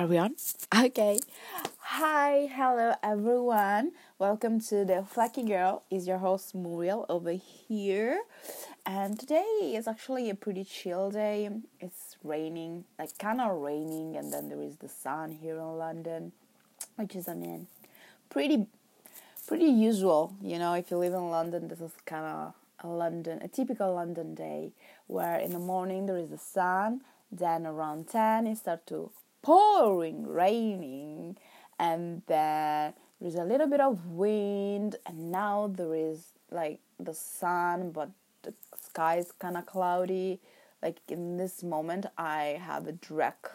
Are we on? Okay. Hi, hello everyone. Welcome to the Flaky Girl. Is your host Muriel over here. And today is actually a pretty chill day. It's raining, like kind of raining, and then there is the sun here in London, which is I mean, pretty, pretty usual. You know, if you live in London, this is kind of a London, a typical London day, where in the morning there is the sun, then around ten it starts to pouring raining and then there's a little bit of wind and now there is like the sun but the sky is kind of cloudy. Like in this moment i have a direct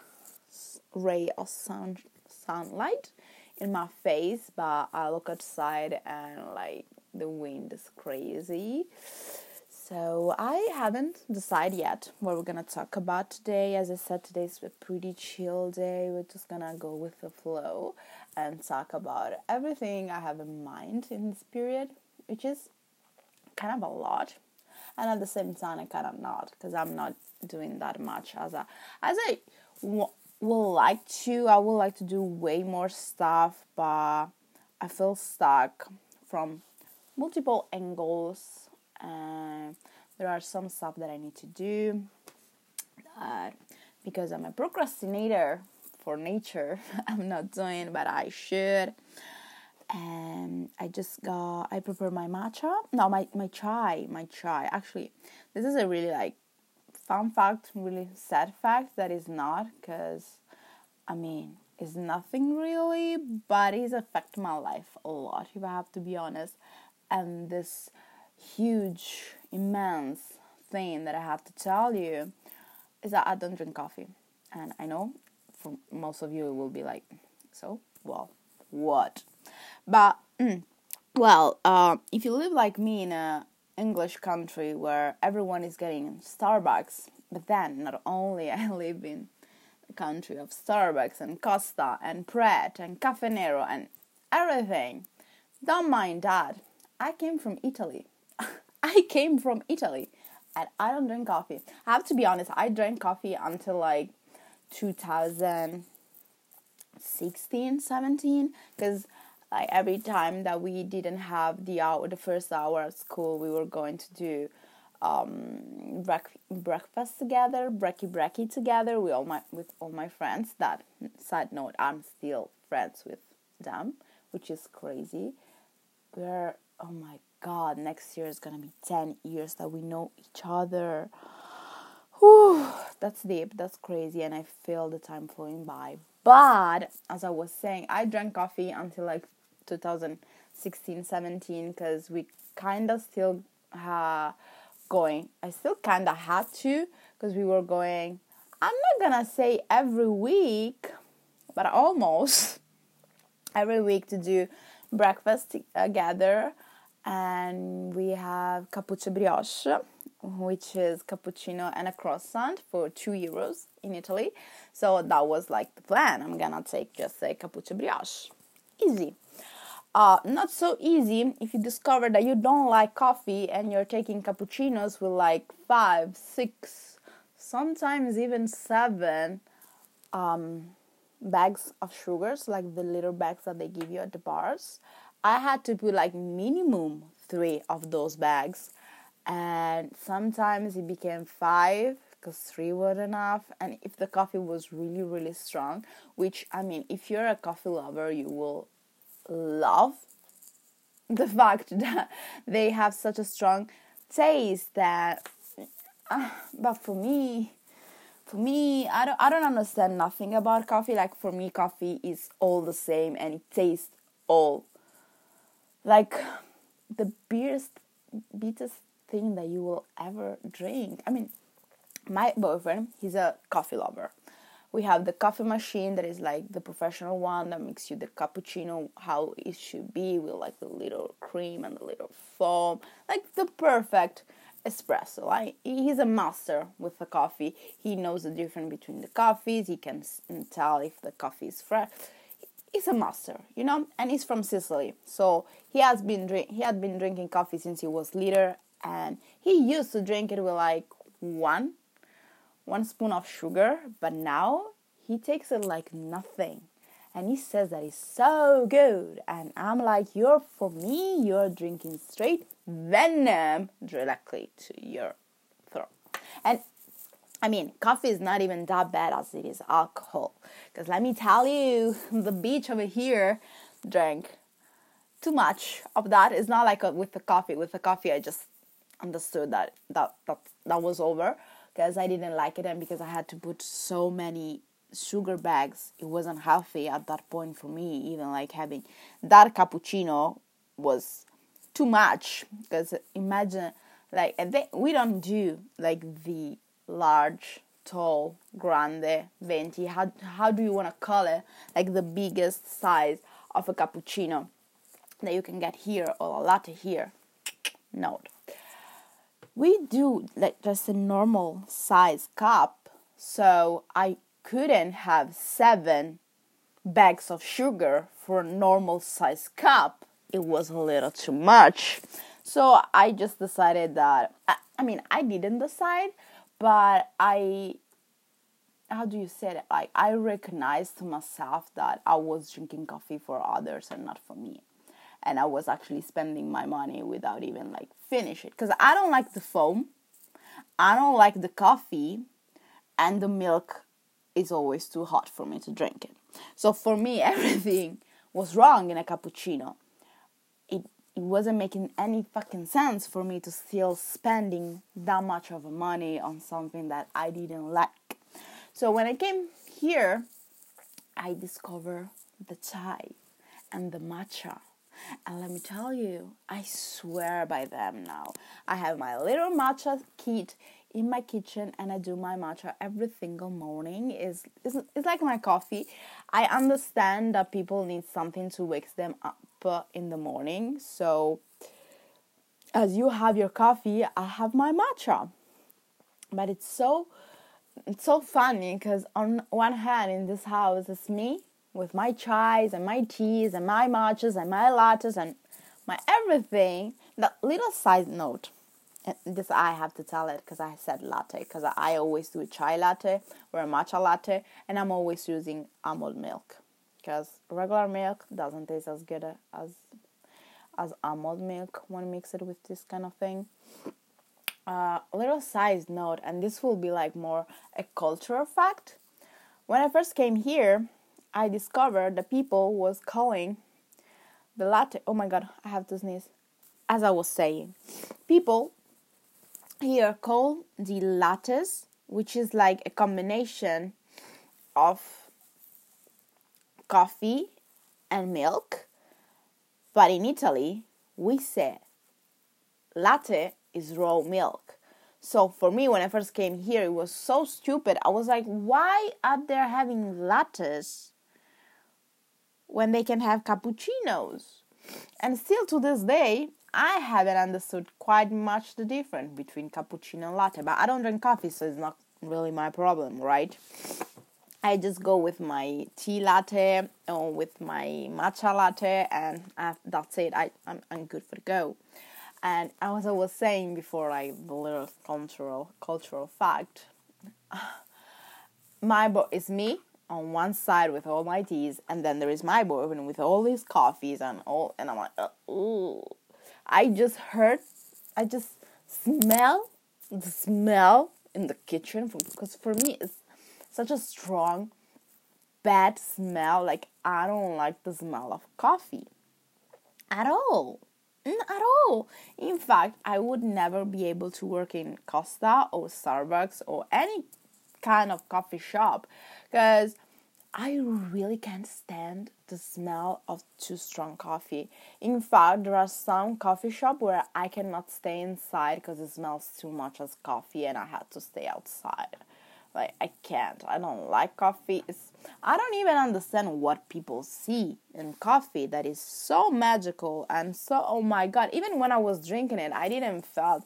ray of sun sunlight in my face but i look outside and like the wind is crazy so I haven't decided yet what we're gonna talk about today. As I said, today's a pretty chill day. We're just gonna go with the flow and talk about everything I have in mind in this period, which is kind of a lot. And at the same time, I kind of not because I'm not doing that much as I as I w- would like to. I would like to do way more stuff, but I feel stuck from multiple angles uh, there are some stuff that I need to do uh, because I'm a procrastinator for nature. I'm not doing, but I should. And I just got I prepared my matcha. No, my my chai, my chai. Actually, this is a really like fun fact, really sad fact that is not because I mean it's nothing really, but it's affected my life a lot if I have to be honest. And this huge, immense thing that I have to tell you is that I don't drink coffee. And I know for most of you it will be like, so, well, what? But, mm, well, uh, if you live like me in a English country where everyone is getting Starbucks, but then not only I live in the country of Starbucks and Costa and Pret and Caffè Nero and everything, don't mind that. I came from Italy I came from Italy and I don't drink coffee. I have to be honest, I drank coffee until like 2016, 17 because like every time that we didn't have the hour the first hour at school we were going to do um brec- breakfast together brekkie brekkie together with all my with all my friends that side note i'm still friends with them which is crazy we're oh my god, next year is gonna be 10 years that we know each other. Whew, that's deep, that's crazy, and I feel the time flowing by. But as I was saying, I drank coffee until like 2016 17 because we kind of still uh, going. I still kind of had to because we were going, I'm not gonna say every week, but almost every week to do breakfast together and we have cappuccino brioche which is cappuccino and a croissant for two euros in Italy. So that was like the plan. I'm gonna take just a cappuccino brioche. Easy. Uh, not so easy if you discover that you don't like coffee and you're taking cappuccinos with like five, six, sometimes even seven um, bags of sugars, like the little bags that they give you at the bars. I had to put like minimum three of those bags, and sometimes it became five because three were enough. And if the coffee was really, really strong, which I mean, if you're a coffee lover, you will love the fact that they have such a strong taste that uh, but for me for me I don't I don't understand nothing about coffee like for me coffee is all the same and it tastes all like the beerest biggest thing that you will ever drink. I mean, my boyfriend, he's a coffee lover. We have the coffee machine that is like the professional one that makes you the cappuccino how it should be with like the little cream and the little foam, like the perfect espresso. Like he's a master with the coffee. He knows the difference between the coffees. He can tell if the coffee is fresh he's a master, you know, and he's from Sicily. So he has been drink he had been drinking coffee since he was little and he used to drink it with like one one spoon of sugar, but now he takes it like nothing. And he says that it's so good. And I'm like, you're for me, you're drinking straight venom directly to your throat. And I mean, coffee is not even that bad as it is alcohol. Because let me tell you, the beach over here drank too much of that. It's not like a, with the coffee. With the coffee, I just understood that that that, that was over because I didn't like it and because I had to put so many sugar bags. It wasn't healthy at that point for me. Even like having that cappuccino was too much because imagine like they, we don't do like the large tall grande venti. How how do you want to call it? Like the biggest size of a cappuccino that you can get here or a latte here. Note. we do like just a normal size cup so i couldn't have seven bags of sugar for a normal size cup. It was a little too much. So i just decided that i, I mean i didn't decide but I how do you say it? Like I recognized to myself that I was drinking coffee for others and not for me. And I was actually spending my money without even like finish it. Because I don't like the foam. I don't like the coffee and the milk is always too hot for me to drink it. So for me everything was wrong in a cappuccino it wasn't making any fucking sense for me to still spending that much of money on something that I didn't like. So when I came here, I discovered the chai and the matcha. And let me tell you, I swear by them now. I have my little matcha kit in my kitchen and I do my matcha every single morning. Is it's, it's like my coffee. I understand that people need something to wake them up in the morning. So as you have your coffee, I have my matcha. But it's so it's so funny because on one hand in this house it's me with my chais and my teas and my matchas and my lattes and my everything. That little side note, this I have to tell it because I said latte because I always do a chai latte or a matcha latte and I'm always using almond milk because regular milk doesn't taste as good as as almond milk when you mix it with this kind of thing. Uh, a little side note, and this will be like more a cultural fact. When I first came here, I discovered that people was calling the latte. Oh my god, I have to sneeze. As I was saying, people here call the lattes, which is like a combination of coffee and milk. But in Italy, we say latte is raw milk. So for me, when I first came here, it was so stupid. I was like, why are they having lattes when they can have cappuccinos? And still to this day, I haven't understood quite much the difference between cappuccino and latte. But I don't drink coffee, so it's not really my problem, right? I just go with my tea latte or with my matcha latte, and uh, that's it. I I'm, I'm good for the go. And as I was saying before, like the little cultural cultural fact, my boy is me on one side with all my teas, and then there is my boyfriend with all his coffees and all, and I'm like, ooh. I just heard, I just smell the smell in the kitchen because for me it's such a strong bad smell. Like I don't like the smell of coffee at all. Mm, at all. In fact, I would never be able to work in Costa or Starbucks or any kind of coffee shop because I really can't stand the smell of too strong coffee. In fact, there are some coffee shop where I cannot stay inside because it smells too much as coffee and I had to stay outside. Like I can't. I don't like coffee. It's, I don't even understand what people see in coffee that is so magical and so oh my god. Even when I was drinking it, I didn't felt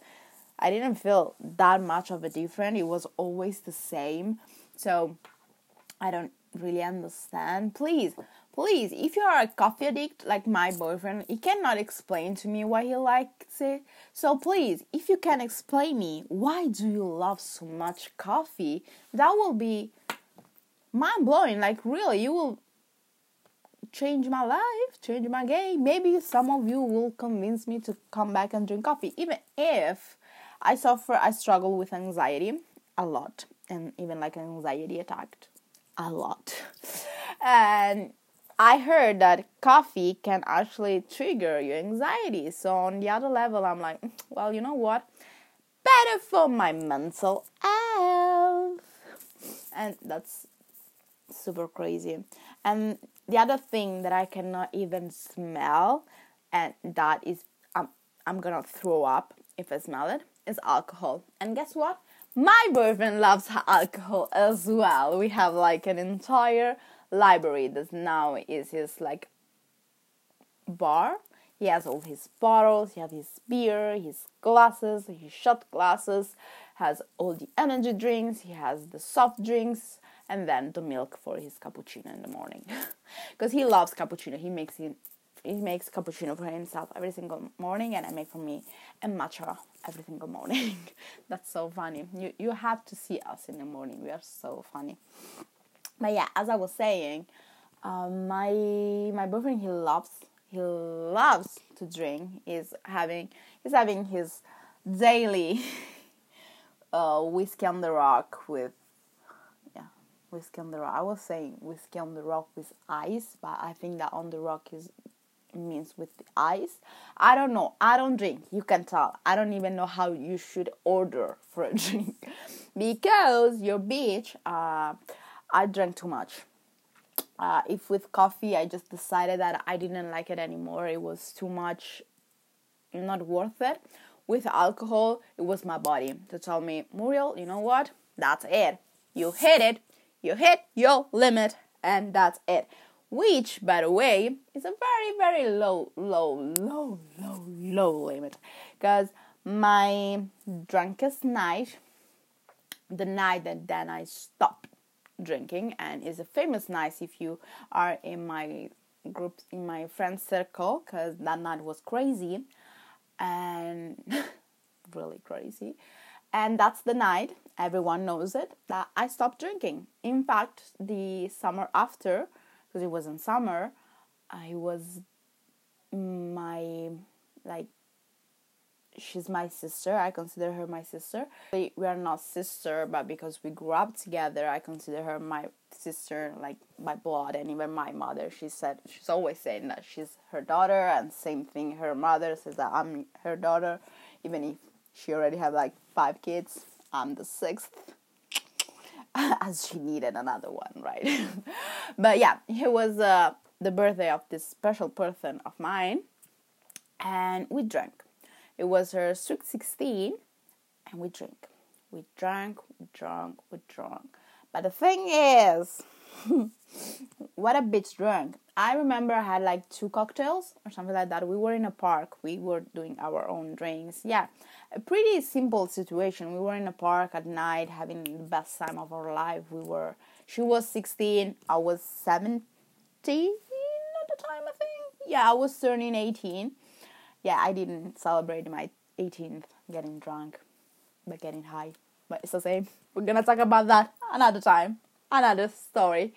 I didn't feel that much of a difference. It was always the same. So I don't really understand. Please please, if you are a coffee addict like my boyfriend, he cannot explain to me why he likes it. So please, if you can explain me why do you love so much coffee, that will be mind blowing. Like, really, you will change my life, change my game. Maybe some of you will convince me to come back and drink coffee, even if I suffer, I struggle with anxiety a lot, and even like anxiety attacked a lot. And I heard that coffee can actually trigger your anxiety. So on the other level, I'm like, mm, well, you know what? Better for my mental health. And that's super crazy. And the other thing that I cannot even smell, and that is, I'm, I'm gonna throw up if I smell it, is alcohol. And guess what? My boyfriend loves alcohol as well. We have like an entire library that now is his like bar. He has all his bottles, he has his beer, his glasses, his shot glasses, has all the energy drinks, he has the soft drinks, and then the milk for his cappuccino in the morning. Because he loves cappuccino. He makes it he makes cappuccino for himself every single morning and I make for me a matcha every single morning. That's so funny. You you have to see us in the morning. We are so funny. But yeah, as I was saying, um, my my boyfriend he loves he loves to drink. He's having he's having his daily uh, whiskey on the rock with yeah whiskey on the rock. I was saying whiskey on the rock with ice, but I think that on the rock is means with the ice. I don't know. I don't drink. You can tell. I don't even know how you should order for a drink because your bitch. Uh, I drank too much. Uh, if with coffee, I just decided that I didn't like it anymore. It was too much, not worth it. With alcohol, it was my body to tell me, Muriel, you know what? That's it. You hit it. You hit your limit, and that's it which, by the way, is a very, very low, low, low, low, low limit. Because my drunkest night, the night that then I stopped drinking, and is a famous night if you are in my group, in my friend circle, because that night was crazy and really crazy. And that's the night, everyone knows it, that I stopped drinking. In fact, the summer after, because it was in summer, I was mm, my like she's my sister. I consider her my sister. We, are not sister, but because we grew up together, I consider her my sister, like by blood, and even my mother. She said she's always saying that she's her daughter, and same thing. Her mother says that I'm her daughter, even if she already had like five kids. I'm the sixth. as she needed another one, right? but yeah, it was uh, the birthday of this special person of mine, and we drank. It was her sweet 16, and we drink. We drank, we drank, we drank. But the thing is, what a bitch drunk. I remember I had like two cocktails or something like that. We were in a park. We were doing our own drinks. Yeah, a pretty simple situation. We were in a park at night having the best time of our life. We were she was 16, I was 17 at the time, I think. Yeah, I was turning 18. Yeah, I didn't celebrate my 18th getting drunk, but getting high. But it's the same. We're gonna talk about that another time, another story.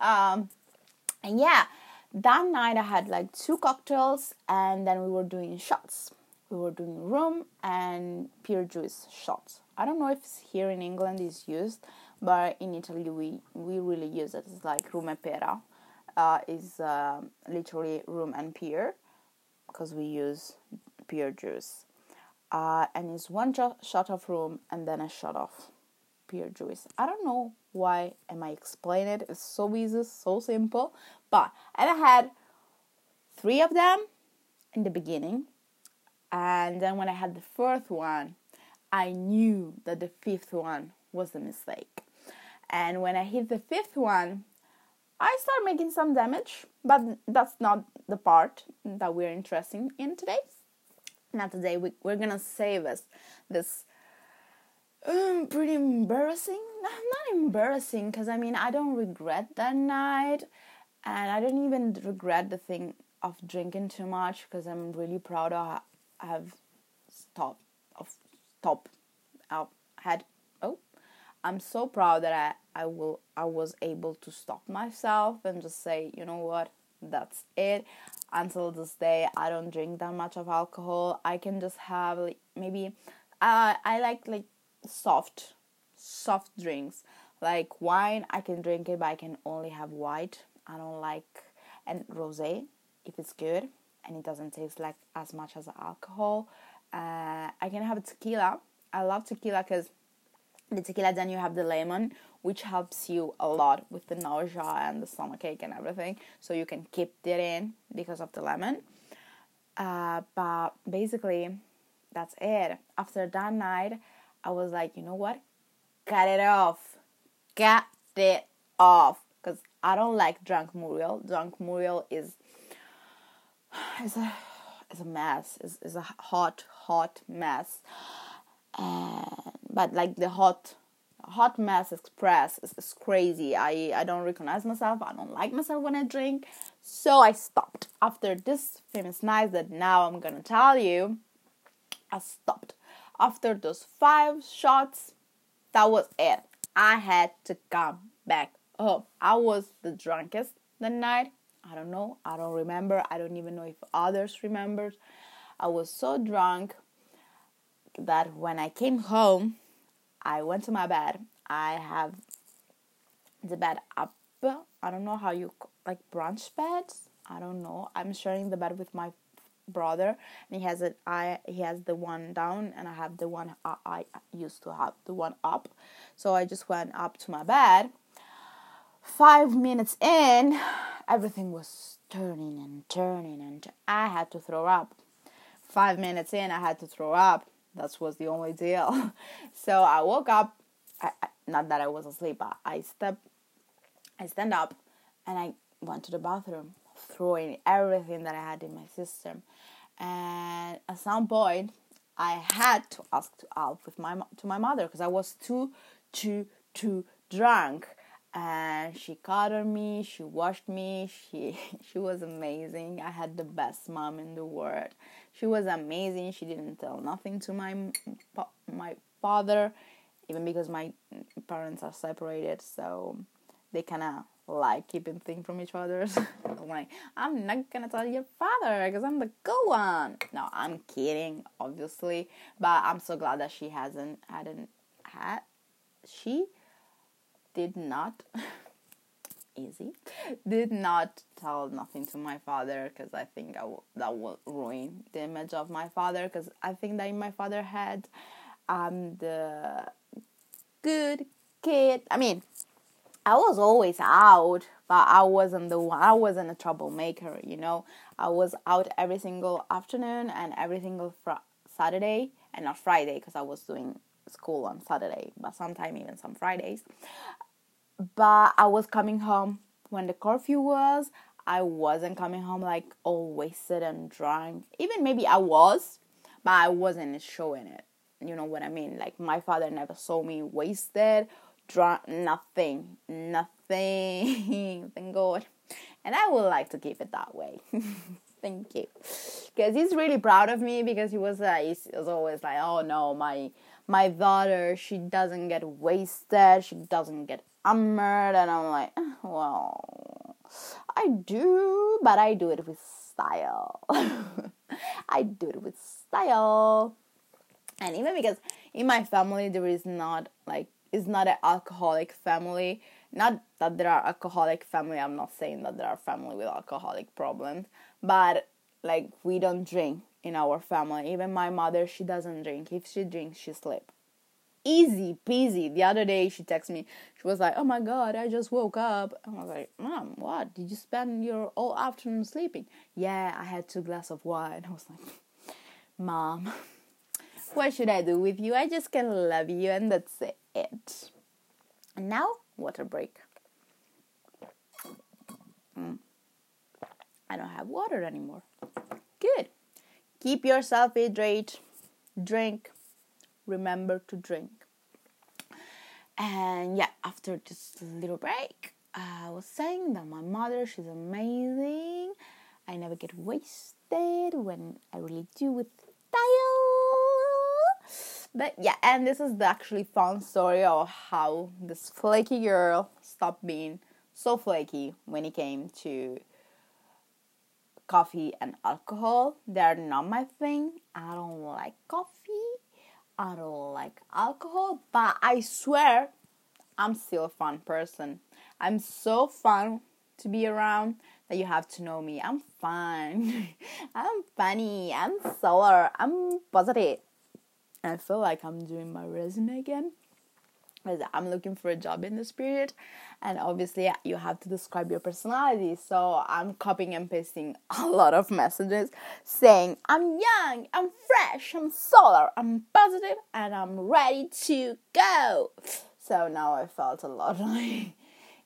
Um, and yeah, that night I had like two cocktails, and then we were doing shots. We were doing rum and pear juice shots. I don't know if here in England is used, but in Italy we we really use it. It's like rum e pera. Uh, is uh, literally rum and pear because we use pear juice. Uh, and it's one shot of rum and then a shot of pear juice. I don't know why am I explaining it. It's so easy, so simple. But and I had three of them in the beginning, and then when I had the fourth one, I knew that the fifth one was a mistake. And when I hit the fifth one, I started making some damage, but that's not the part that we're interested in today. Now today we, we're gonna save us this um, pretty embarrassing. Not embarrassing, because I mean I don't regret that night, and I don't even regret the thing of drinking too much because I'm really proud of have stopped of stop. I had oh I'm so proud that I I will I was able to stop myself and just say, you know what, that's it. Until this day, I don't drink that much of alcohol. I can just have like maybe uh, I like like soft soft drinks like wine. I can drink it, but I can only have white. I don't like and rosé if it's good and it doesn't taste like as much as alcohol. Uh, I can have tequila. I love tequila because the tequila then you have the lemon which helps you a lot with the nausea and the stomachache and everything. So you can keep it in because of the lemon. Uh, but basically that's it. After that night i was like you know what? Cut it off. Cut it off. Because i don't like drunk muriel. Drunk muriel is is a is a mess. Is, is a hot hot mess but like the hot hot mess express is, is crazy. I i don't recognize myself. I don't like myself when i drink. So i stopped. After this famous night that now i'm gonna tell you i stopped. After those five shots that was it. I had to come back home. I was the drunkest that night. I don't know. I don't remember. I don't even know if others remembered. I was so drunk that when I came home, I went to my bed. I have the bed up. I don't know how you like brunch beds. I don't know. I'm sharing the bed with my brother, and he has it. I he has the one down, and I have the one I, I used to have the one up. So I just went up to my bed. Five minutes in, everything was turning and turning, and I had to throw up. Five minutes in, I had to throw up that was the only deal. so I woke up. I, I, not that I was asleep. but I step, I stand up, and I went to the bathroom, throwing everything that I had in my system. And at some point, I had to ask to help with my to my mother because I was too too too drunk and she cuddled me she washed me she she was amazing i had the best mom in the world she was amazing. She didn't tell nothing to my my father even because my parents are separated so they kind of like keeping things from each other. I'm like i'm not gonna tell your father because i'm the good one. No i'm kidding obviously but i'm so glad that she hasn't hadn't had she did not easy. Did not tell nothing to my father because i think I w- that will ruin the image of my father because i think that in my father had um the good kid. I mean i was always out but i wasn't the one i wasn't a troublemaker you know? I was out every single afternoon and every single fr- saturday and not friday because i was doing school on Saturday, but sometimes even some Fridays but I was coming home when the curfew was. I wasn't coming home like all wasted and drunk. Even maybe I was, but I wasn't showing it. You know what I mean? Like my father never saw me wasted, drunk, nothing, nothing. Thank God. And I would like to keep it that way. Thank you, because he's really proud of me. Because he was, uh, he was always like, "Oh no, my my daughter, she doesn't get wasted. She doesn't get hammered and I'm like, eh, well, I do, but I do it with style. I do it with style. And even because in my family there is not like it's not an alcoholic family. Not that there are alcoholic family. I'm not saying that there are family with alcoholic problems, but like we don't drink in our family. Even my mother, she doesn't drink. If she drinks, she sleep easy peasy. The other day she texted me. She was like, "Oh my god, I just woke up." I was like, "Mom, what? Did you spend your whole afternoon sleeping?" Yeah, I had two glasses of wine. I was like, "Mom, what should I do with you? I just can love you, and that's it." And now, water break. Mm. I don't have water anymore. Good. Keep yourself hydrated. Drink remember to drink. And yeah, after this little break, I was saying that my mother, she's amazing. I never get wasted when I really do with style. But yeah, and this is the actually fun story of how this flaky girl stopped being so flaky when it came to coffee and alcohol. They're not my thing. I don't like coffee. I don't like alcohol, but I swear I'm still a fun person. I'm so fun to be around that you have to know me. I'm fun. I'm funny. I'm solar. I'm positive. I feel like I'm doing my resume again. I'm looking for a job in this period, and obviously you have to describe your personality. So I'm copying and pasting a lot of messages saying I'm young, I'm fresh, I'm solar, I'm positive, and I'm ready to go. So now I felt a lot like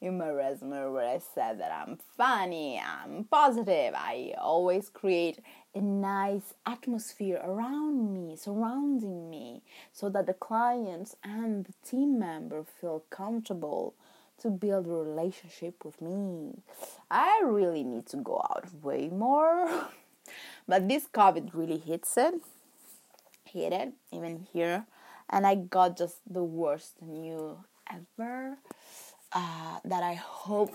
in my resume where I said that I'm funny, I'm positive, I always create a nice atmosphere around me, surrounding me, so that the clients and the team member feel comfortable to build a relationship with me. I really need to go out way more. but this COVID really hits it. Hit it, even here. And I got just the worst news ever uh, that I hope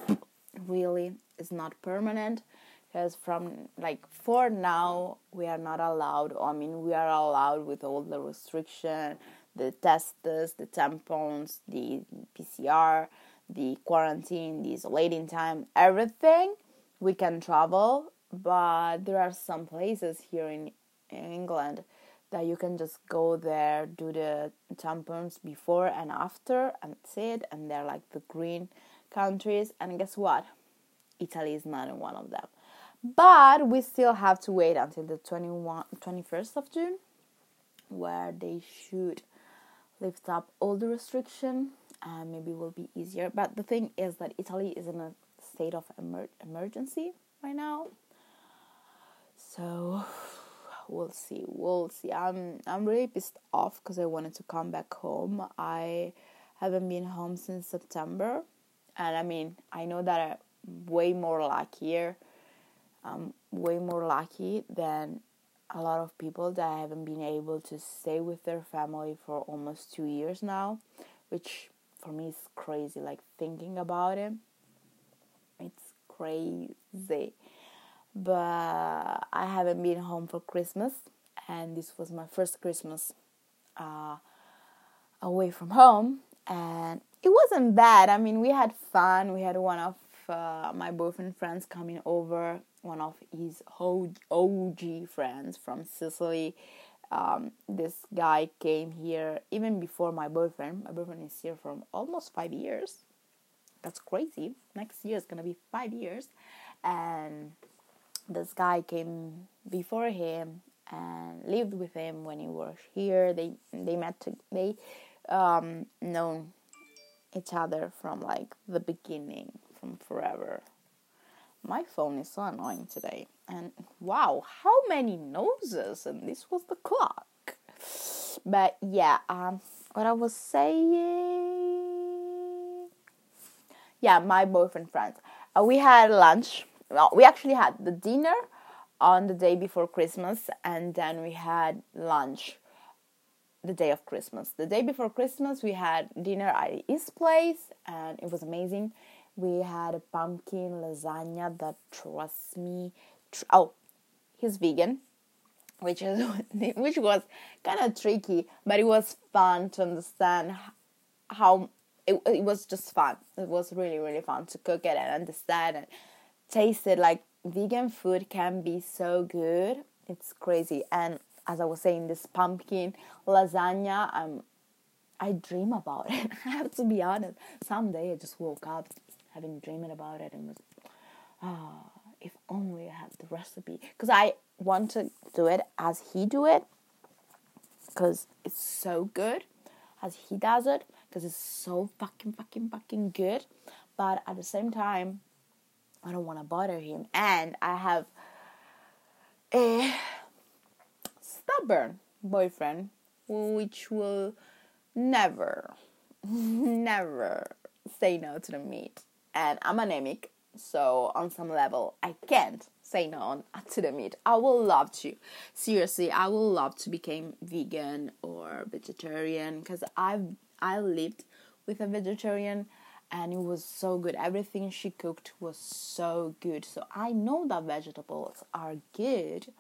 really is not permanent. Because from like for now we are not allowed i mean we are allowed with all the restriction the tests the tampons the pcr the quarantine the isolating time everything. We can travel but there are some places here in, in england that you can just go there, do the tampons before and after, and that's it. And they're like the green countries. And guess what? Italy is not in one of them. But we still have to wait until the 21, 21st of June, where they should lift up all the restriction and maybe will be easier. But the thing is that Italy is in a state of emer- emergency right now. So we'll see we'll see. I'm i'm really pissed off because i wanted to come back home. I haven't been home since september and i mean i know that i'm way more luckier i'm way more lucky than a lot of people that haven't been able to stay with their family for almost two years now which for me is crazy like thinking about it. It's crazy but I haven't been home for Christmas, and this was my first Christmas uh, away from home, and it wasn't bad. I mean, we had fun. We had one of uh, my boyfriend friends coming over, one of his OG friends from Sicily. Um, this guy came here even before my boyfriend. My boyfriend is here from almost five years. That's crazy. Next year is gonna be five years, and this guy came before him and lived with him when he was here. They they met to, they um known each other from like the beginning, from forever. My phone is so annoying today. And wow, how many noses? And this was the clock. But yeah, um what I was saying Yeah, my boyfriend friends. Uh, we had lunch well, we actually had the dinner on the day before Christmas, and then we had lunch the day of Christmas. The day before Christmas, we had dinner at his place, and it was amazing. We had a pumpkin lasagna that, trust me, tr- oh, he's vegan, which is which was kind of tricky, but it was fun to understand how it, it was just fun. It was really really fun to cook it and understand it tasted like vegan food can be so good. It's crazy. And as I was saying, this pumpkin lasagna, um, I dream about it. I have to be honest. Someday I just woke up having dreaming about it and was, ah, oh, if only I had the recipe. Because I want to do it as he do it. Because it's so good as he does it. Because it's so fucking, fucking, fucking good. But at the same time, I don't want to bother him. And I have a stubborn boyfriend which will never, never say no to the meat. And I'm anemic, so on some level, I can't say no to the meat. I would love to. Seriously, I would love to become vegan or vegetarian because I've I lived with a vegetarian and it was so good. Everything she cooked was so good. So I know that vegetables are good.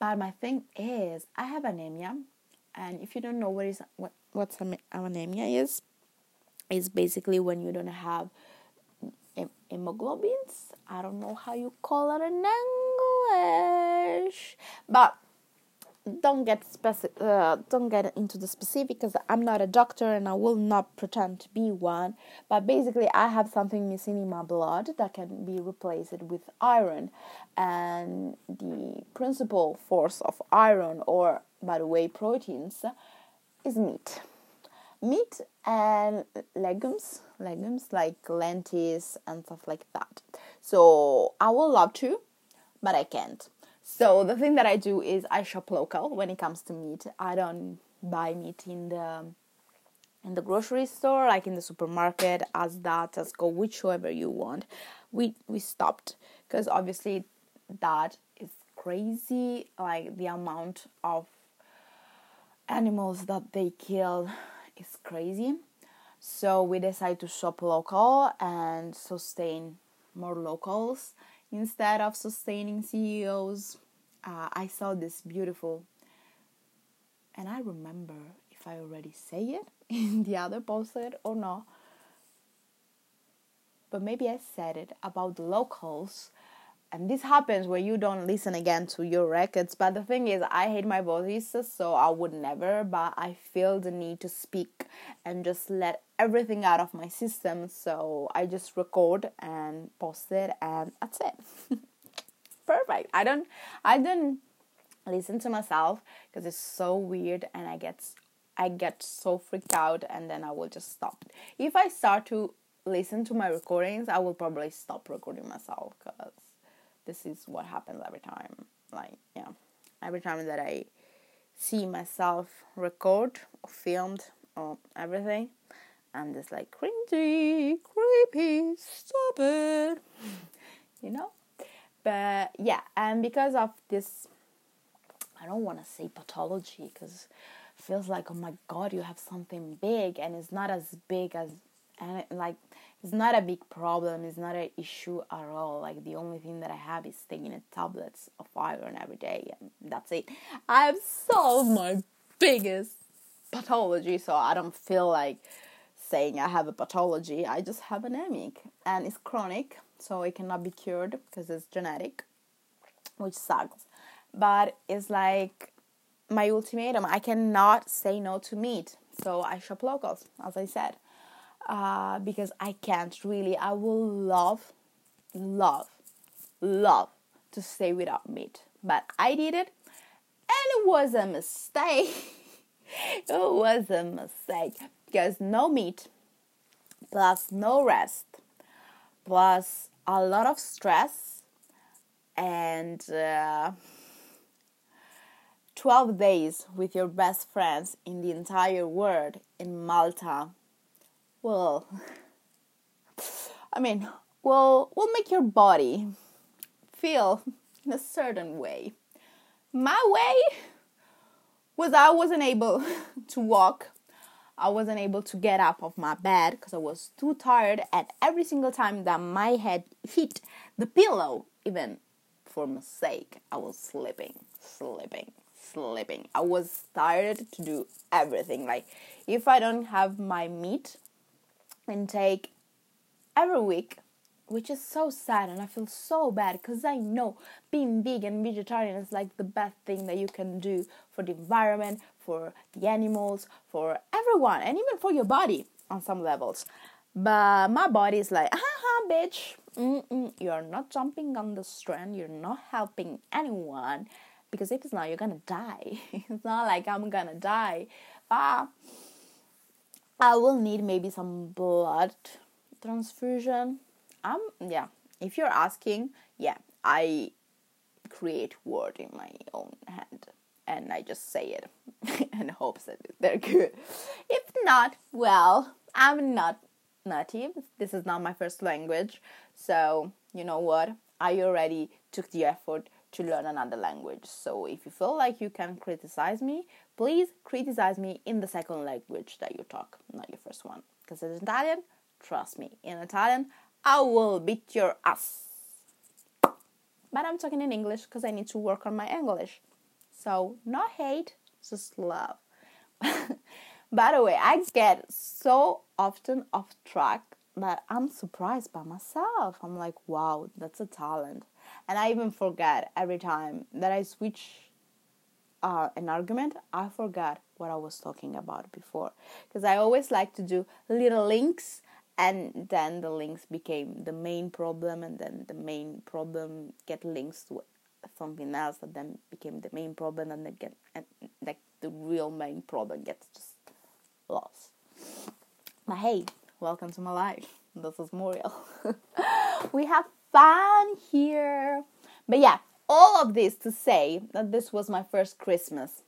But my thing is I have anemia and if you don't know what is what what's anemia is, is basically when you don't have hemoglobins. I don't know how you call it in English, but don't get specific. Uh, don't get into the specific because I'm not a doctor and I will not pretend to be one. But basically, I have something missing in my blood that can be replaced with iron, and the principal force of iron, or by the way, proteins, is meat meat and legumes legumes like lentils and stuff like that so i would love to but i can't so the thing that i do is i shop local when it comes to meat i don't buy meat in the in the grocery store like in the supermarket as that as go whichever you want we we stopped because obviously that is crazy like the amount of animals that they kill is crazy. So we decided to shop local and sustain more locals instead of sustaining CEOs. Uh, I saw this beautiful, and I remember if I already say it in the other posted or not, but maybe I said it about the locals and this happens where you don't listen again to your records but the thing is i hate my voice so i would never but i feel the need to speak and just let everything out of my system so i just record and post it and that's it perfect i don't i don't listen to myself because it's so weird and i get i get so freaked out and then i will just stop if i start to listen to my recordings i will probably stop recording myself because this is what happens every time. Like, yeah, every time that I see myself record or filmed or everything, I'm just like cringy, creepy, stop it, you know. But yeah, and because of this, I don't want to say pathology because feels like oh my god, you have something big, and it's not as big as and like it's not a big problem it's not an issue at all. Like the only thing that i have is taking a tablets of iron every day and that's it. I've solved my biggest pathology so i don't feel like saying i have a pathology. I just have anemic and it's chronic so it cannot be cured because it's genetic which sucks but it's like my ultimatum i cannot say no to meat so i shop locals as i said uh, because I can't really. I will love, love, love to stay without meat, but I did it, and it was a mistake. it was a mistake because no meat, plus no rest, plus a lot of stress, and. Uh, 12 days with your best friends in the entire world in Malta will I mean, will will make your body feel in a certain way. My way was I wasn't able to walk. I wasn't able to get up off my bed because I was too tired and every single time that my head hit the pillow, even for mistake, I was sleeping, sleeping, sleeping. I was tired to do everything. Like if I don't have my meat intake every week which is so sad and I feel so bad because I know being vegan vegetarian is like the best thing that you can do for the environment, for the animals, for everyone, and even for your body on some levels. But my body is like, haha, bitch, Mm-mm, you're not jumping on the strand, you're not helping anyone because if it's not, you're gonna die. it's not like I'm gonna die. Ah. I will need maybe some blood transfusion. Um, yeah. If you're asking, yeah, I create word in my own hand and I just say it and hopes that they're good. If not, well, I'm not native. This is not my first language. So, you know what? I already took the effort to learn another language. So if you feel like you can criticize me, please criticize me in the second language that you talk, not your first one. Because in Italian, trust me, in Italian, I will beat your ass. But I'm talking in English because I need to work on my English. So, not hate, just love. by the way, I get so often off track that I'm surprised by myself. I'm like, wow, that's a talent. And I even forget every time that I switch uh, an argument, I forgot what I was talking about before. Because I always like to do little links, and then the links became the main problem, and then the main problem get links to something else that then became the main problem, and get and like the real main problem gets just lost. But hey, welcome to my life. This is Muriel. we have fun here. But yeah, all of this to say that this was my first Christmas.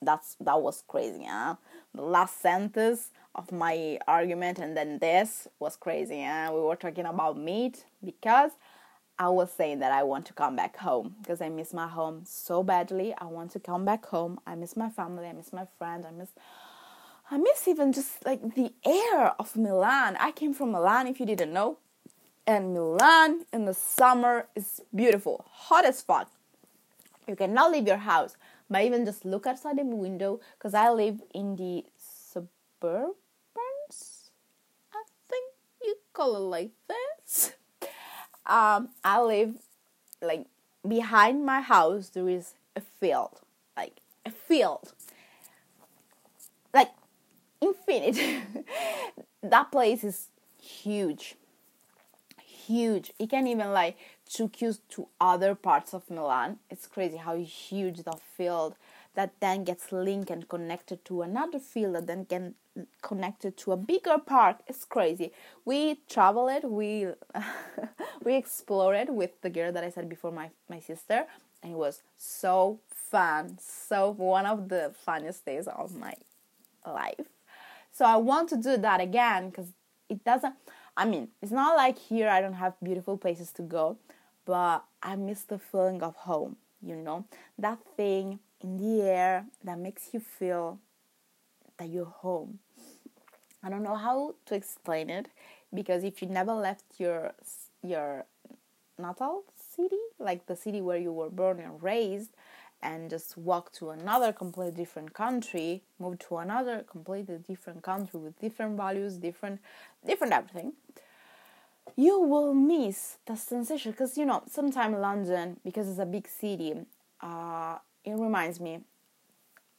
That's that was crazy, huh? The last sentence of my argument and then this was crazy, huh? We were talking about meat because I was saying that I want to come back home because I miss my home so badly. I want to come back home. I miss my family, I miss my friend. I miss I miss even just like the air of Milan. I came from Milan if you didn't know. And Milan in the summer is beautiful, hot as fuck. You cannot leave your house, but even just look outside the window because I live in the suburbs. I think you call it like this. Um, I live like behind my house. There is a field, like a field, like infinite. that place is huge huge. It can even like took you to other parts of Milan. It's crazy how huge that field that then gets linked and connected to another field that then can connected to a bigger park. It's crazy. We traveled, we we explored with the girl that I said before, my my sister, and it was so fun. So one of the funniest days of my life. So I want to do that again because it doesn't I mean, it's not like here I don't have beautiful places to go, but I miss the feeling of home, you know? That thing in the air that makes you feel that you're home. I don't know how to explain it because if you never left your your natal city, like the city where you were born and raised, and just walk to another completely different country, move to another completely different country with different values, different different everything, you will miss the sensation. Because you know sometimes London because it's a big city, uh, it reminds me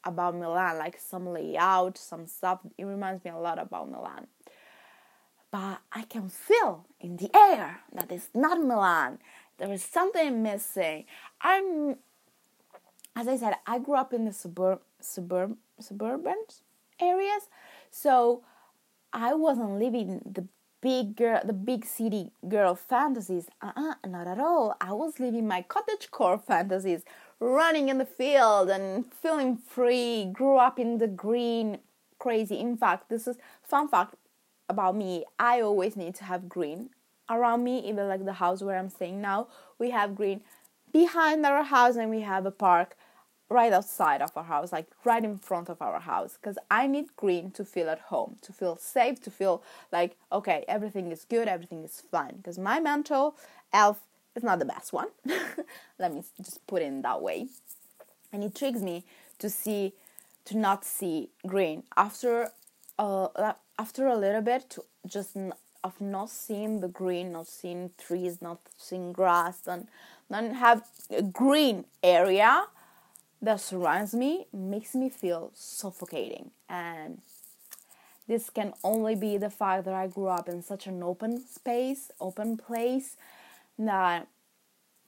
about Milan, like some layout, some stuff. It reminds me a lot about Milan. But I can feel in the air that it's not Milan. There is something missing. I'm as I said, I grew up in the suburb, suburb, suburban areas, so I wasn't living the big girl, the big city girl fantasies. Uh-uh, not at all. I was living my cottage core fantasies, running in the field and feeling free. Grew up in the green, crazy. In fact, this is fun fact about me. I always need to have green around me, even like the house where I'm staying now. We have green behind our house, and we have a park right outside of our house, like right in front of our house, because I need green to feel at home, to feel safe, to feel like, okay, everything is good, everything is fine. Because my mental health is not the best one. Let me just put it in that way. And it triggers me to see, to not see green after, uh, after a little bit, to just n- of not seeing the green, not seeing trees, not seeing grass, and then have a green area that surrounds me makes me feel suffocating. And this can only be the fact that I grew up in such an open space, open place, that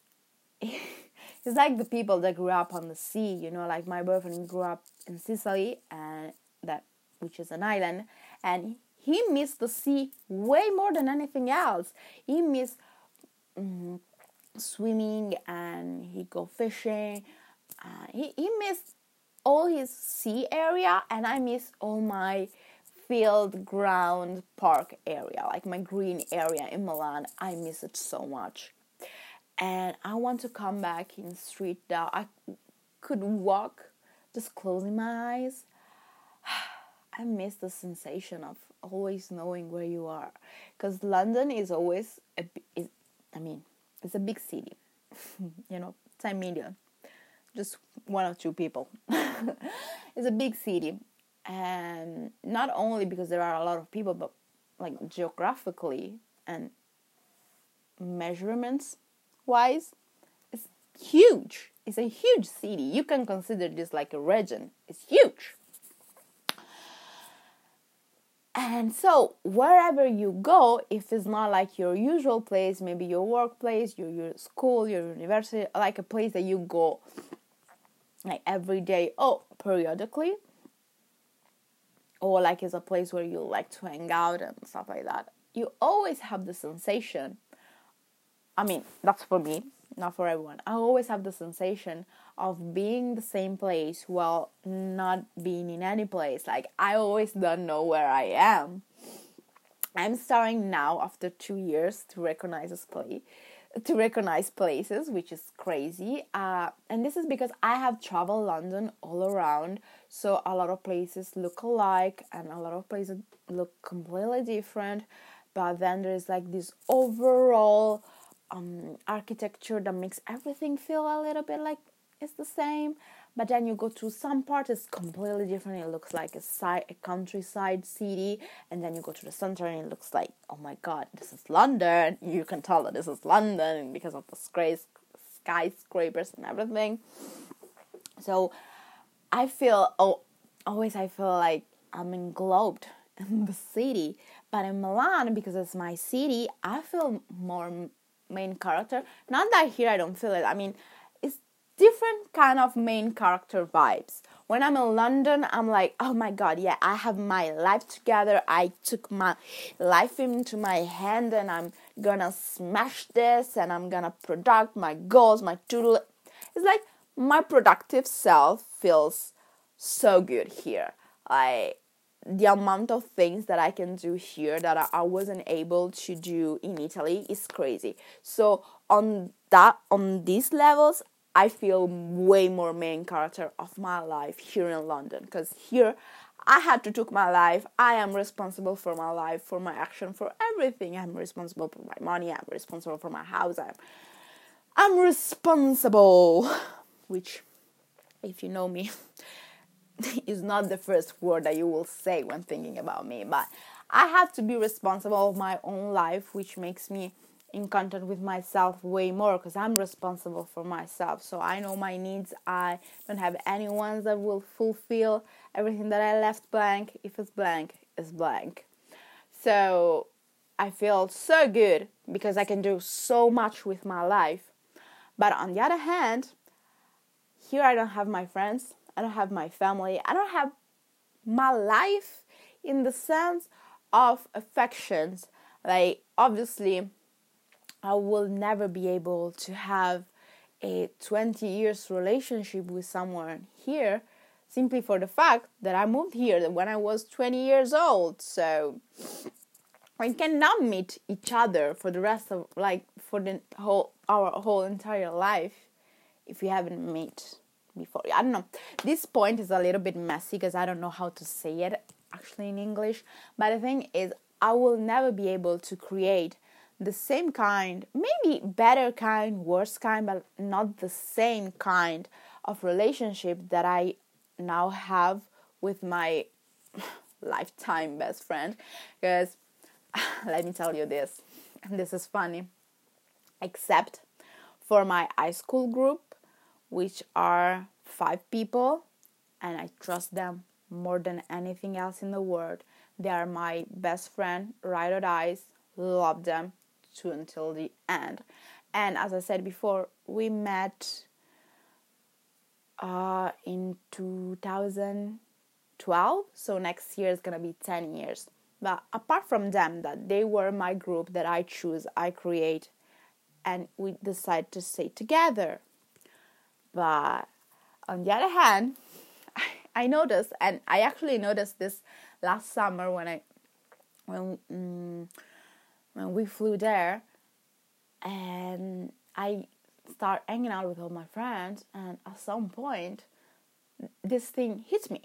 it's like the people that grew up on the sea, you know, like my boyfriend grew up in Sicily and that which is an island and he missed the sea way more than anything else. He missed mm, swimming and he go fishing uh, he, he missed all his sea area and I miss all my field ground park area, like my green area in Milan. I miss it so much. and I want to come back in street that I could walk just closing my eyes. I miss the sensation of always knowing where you are because London is always a is, I mean it's a big city you know 10 million just one or two people. It's a big city and not only because there are a lot of people but like geographically and measurements wise it's huge. It's a huge city. You can consider this like a region. It's huge. And so wherever you go if it's not like your usual place maybe your workplace your, your school your university like a place that you go like every day or periodically or like it's a place where you like to hang out and stuff like that you always have the sensation i mean that's for me not for everyone i always have the sensation of being the same place while not being in any place. Like I always don't know where I am. I'm starting now after two years to recognize this place, to recognize places, which is crazy. Uh, and this is because I have traveled London all around, so a lot of places look alike and a lot of places look completely different. But then there's like this overall um, architecture that makes everything feel a little bit like it's the same but then you go to some part it's completely different. It looks like a side a countryside city and then you go to the center and it looks like oh my god this is london. You can tell that this is london because of the skyscrapers and everything. So i feel oh always i feel like i'm englobed in the city. But in milan because it's my city i feel more main character. Not that here i don't feel it. I mean different kind of main character vibes. When I'm in London, I'm like, oh my god, yeah, I have my life together. I took my life into my hand and I'm gonna smash this and I'm gonna product my goals, my to It's like my productive self feels so good here. I the amount of things that I can do here that I wasn't able to do in Italy is crazy. So on that on these levels I feel way more main character of my life here in London because here I had to took my life. I am responsible for my life, for my action, for everything. I'm responsible for my money. I'm responsible for my house. I'm I'm responsible, which, if you know me, is not the first word that you will say when thinking about me. But I have to be responsible of my own life, which makes me in contact with myself way more because I'm responsible for myself. So I know my needs. I don't have anyone that will fulfill everything that I left blank. If it's blank, it's blank. So I feel so good because I can do so much with my life. But on the other hand, here I don't have my friends, I don't have my family, I don't have my life in the sense of affections. Like, obviously, I will never be able to have a 20 years relationship with someone here simply for the fact that I moved here when I was 20 years old. So we cannot meet each other for the rest of like for the whole our whole entire life if we haven't met before. I don't know. This point is a little bit messy because I don't know how to say it actually in English. But the thing is, I will never be able to create the same kind, maybe better kind, worse kind, but not the same kind of relationship that I now have with my lifetime best friend. Because let me tell you this, this is funny, except for my high school group, which are five people, and I trust them more than anything else in the world. They are my best friend, ride or dies, love them, to until the end. And as I said before, we met uh, in 2012, so next year is gonna be 10 years. But apart from them, that they were my group that I choose, I create, and we decide to stay together. But on the other hand, I noticed, and I actually noticed this last summer when I when um, when we flew there and I start hanging out with all my friends, and at some point, this thing hits me.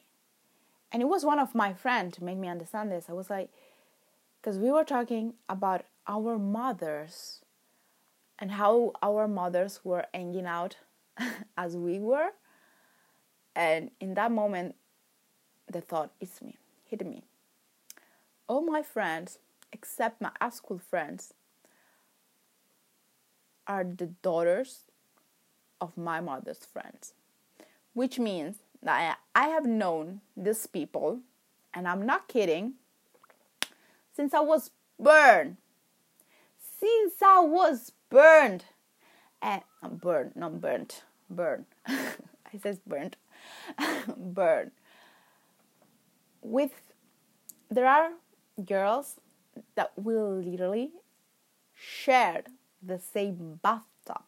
And it was one of my friends to make me understand this. I was like, because we were talking about our mothers and how our mothers were hanging out as we were. And in that moment, the thought hits me, hit me. All my friends, except my high school friends, are the daughters of my mother's friends, which means that I have known these people, and I'm not kidding, since I was born. Since I was burned. And I'm burned, not burnt. Burn. I says burnt. burn. With there are girls that we literally shared the same bathtub.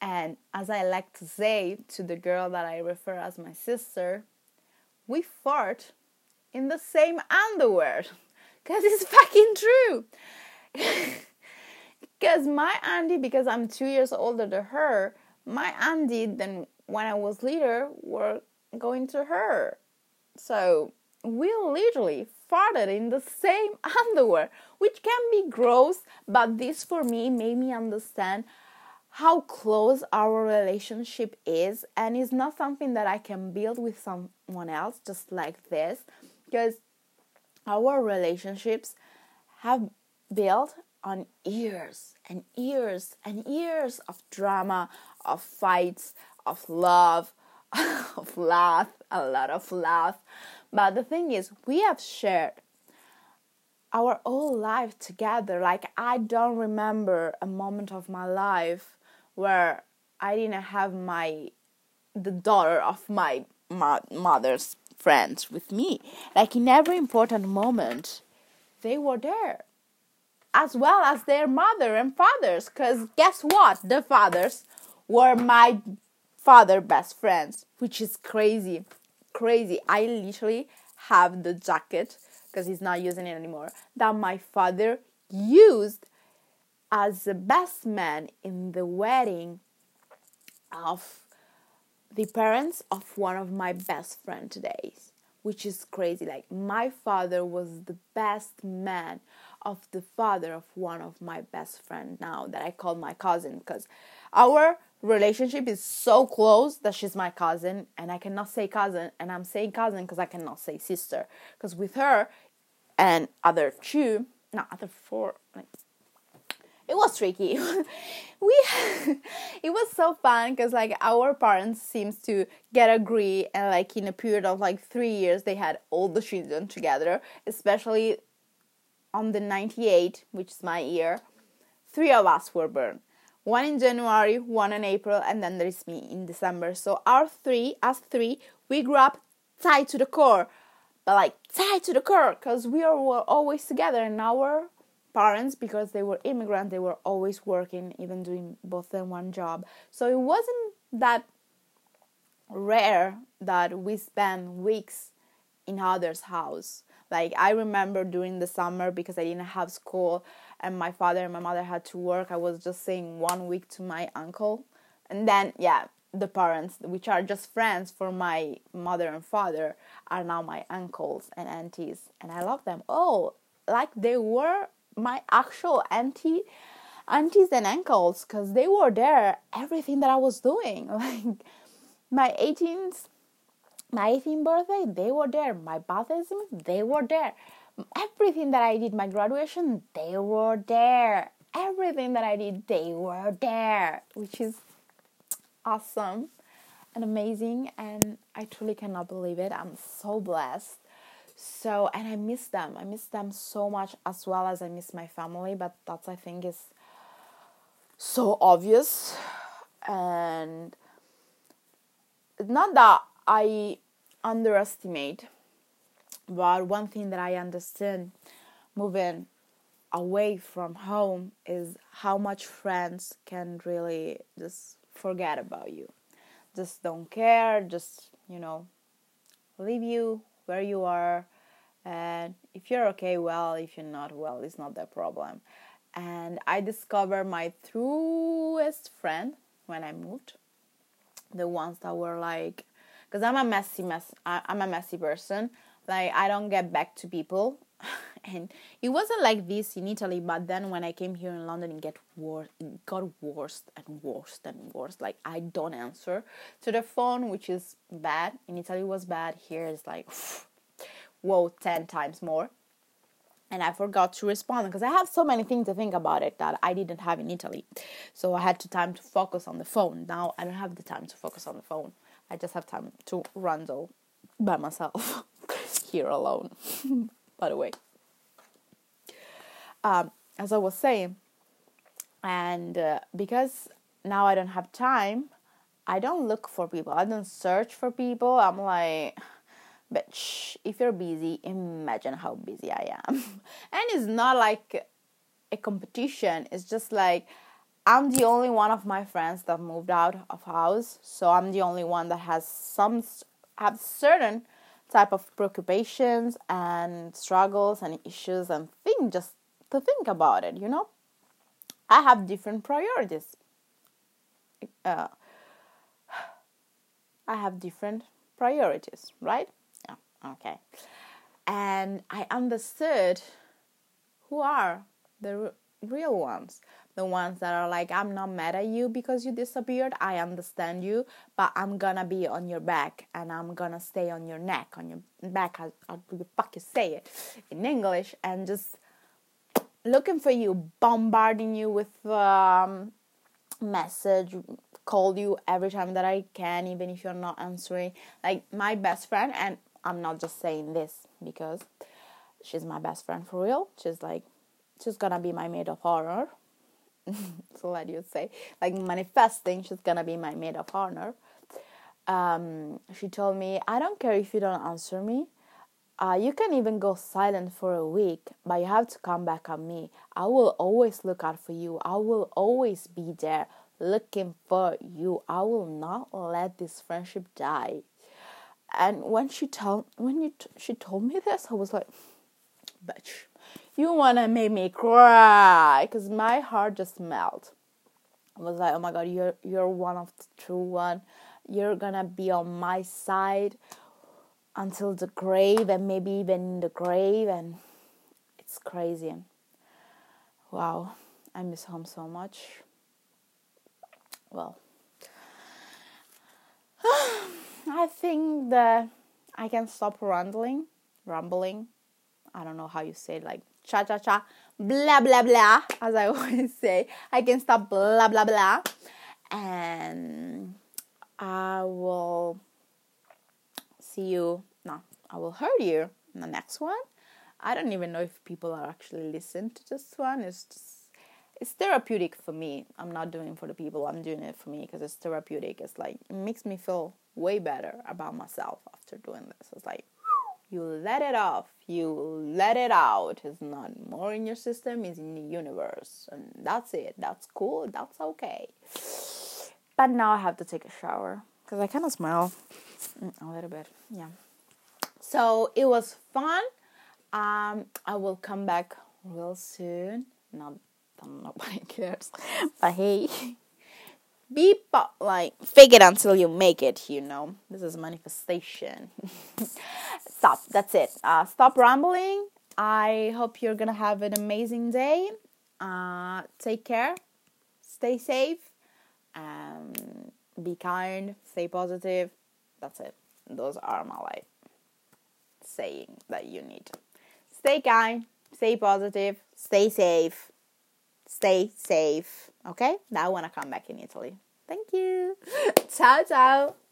And as I like to say to the girl that I refer as my sister, we fart in the same underwear. Because it's fucking true. Because my auntie, because I'm two years older than her, my auntie, then when I was little, were going to her. So we literally farted in the same underwear, which can be gross, but this for me made me understand how close our relationship is, and it's not something that I can build with someone else just like this, because our relationships have built on years and years and years of drama, of fights, of love, of laugh, a lot of laugh. But the thing is, we have shared our whole life together. Like, I don't remember a moment of my life where I didn't have my the daughter of my mother's friends with me. Like in every important moment, they were there. As well as their mother and fathers. Because guess what? The fathers were my father best friends, which is crazy. Crazy. I literally have the jacket because he's not using it anymore that my father used as the best man in the wedding of the parents of one of my best friend today which is crazy. Like, my father was the best man of the father of one of my best friend now that I call my cousin because our relationship is so close that she's my cousin and I cannot say cousin and I'm saying cousin because I cannot say sister because with her and other two, not other four, like it was tricky. we it was so fun because like our parents seems to get agree and like in a period of like three years they had all the children together, especially on the 98, which is my year. Three of us were born. One in January, one in April, and then there is me in December. So our three, us three, we grew up tied to the core, but like tied to the core because we are, were always together and our parents because they were immigrant they were always working even doing both in one job so it wasn't that rare that we spend weeks in others house like i remember during the summer because i didn't have school and my father and my mother had to work. I was just saying one week to my uncle. And then yeah the parents which are just friends for my mother and father are now my uncles and aunties and i love them. Oh, like they were my actual auntie aunties and uncles because they were there everything that i was doing. Like my 18th my 18th birthday they were there. My baptism they were there everything that i did my graduation they were there. Everything that i did they were there which is awesome and amazing and i truly cannot believe it. I'm so blessed. So and i miss them. I miss them so much as well as i miss my family but that's i think is so obvious. And not that i underestimate but one thing that i understand moving away from home is how much friends can really just forget about you just don't care just you know leave you where you are and if you're okay well if you're not well it's not their problem and I discovered my truest friend when I moved. The ones that were like, because I'm a messy mess. I'm a messy person. Like I don't get back to people, and it wasn't like this in Italy. But then when I came here in London, it get worse. It got worse and worse and worse. Like I don't answer to the phone, which is bad. In Italy was bad. Here is like, whoa, ten times more and I forgot to respond because I have so many things to think about it that I didn't have in Italy. So I had the time to focus on the phone. Now I don't have the time to focus on the phone. I just have time to randle by myself here alone. by the way, um, as I was saying, and uh, because now I don't have time, I don't look for people. I don't search for people. I'm like bitch, if you're busy, imagine how busy I am. and it's not like a competition, it's just like I'm the only one of my friends that moved out of house, so I'm the only one that has some have certain type of preoccupations and struggles and issues and things just to think about it, you know? I have different priorities. Uh, I have different priorities, right? yeah Okay. And I understood who are the real ones. The ones that are like, I'm not mad at you because you disappeared. I understand you, but I'm gonna be on your back and I'm gonna stay on your neck, on your back. How, how the fuck you say it in English? And just looking for you, bombarding you with um, message, call you every time that I can, even if you're not answering. Like my best friend, and I'm not just saying this because she's my best friend for real. She's like, she's gonna be my maid of honor. so let you say, like manifesting, she's gonna be my maid of honor. Um, she told me, I don't care if you don't answer me. Uh, you can even go silent for a week, but you have to come back on me. I will always look out for you. I will always be there looking for you. I will not let this friendship die and when she told when you t- she told me this, I was like, "Bitch, you wanna make me cry?" Because my heart just melted. I was like, "Oh my god, you're you're one of the true one. You're gonna be on my side until the grave, and maybe even in the grave." And it's crazy. Wow, I miss home so much. Well. I think that I can stop rambling, rumbling. I don't know how you say it, like cha cha cha, blah blah blah, as I always say. I can stop blah blah blah, and I will see you. No, I will hear you in the next one. I don't even know if people are actually listening to this one. It's just it's therapeutic for me. I'm not doing it for the people. I'm doing it for me because it's therapeutic. It's like it makes me feel way better about myself after doing this. It's like you let it off, you let it out. It's not more in your system, it's in the universe. And that's it. That's cool. That's okay. But now I have to take a shower because I kind of smell a little bit. Yeah. So it was fun. Um, I will come back real soon. Not nobody cares. But hey, be like fake it until you make it. You know, this is manifestation. stop. That's it. Uh, stop rambling. I hope you're gonna have an amazing day. Uh, take care. Stay safe. Um, be kind. Stay positive. That's it. Those are my like saying that you need. Stay kind. Stay positive. Stay safe stay safe. Okay? Now I want to come back in Italy. Thank you. ciao, ciao.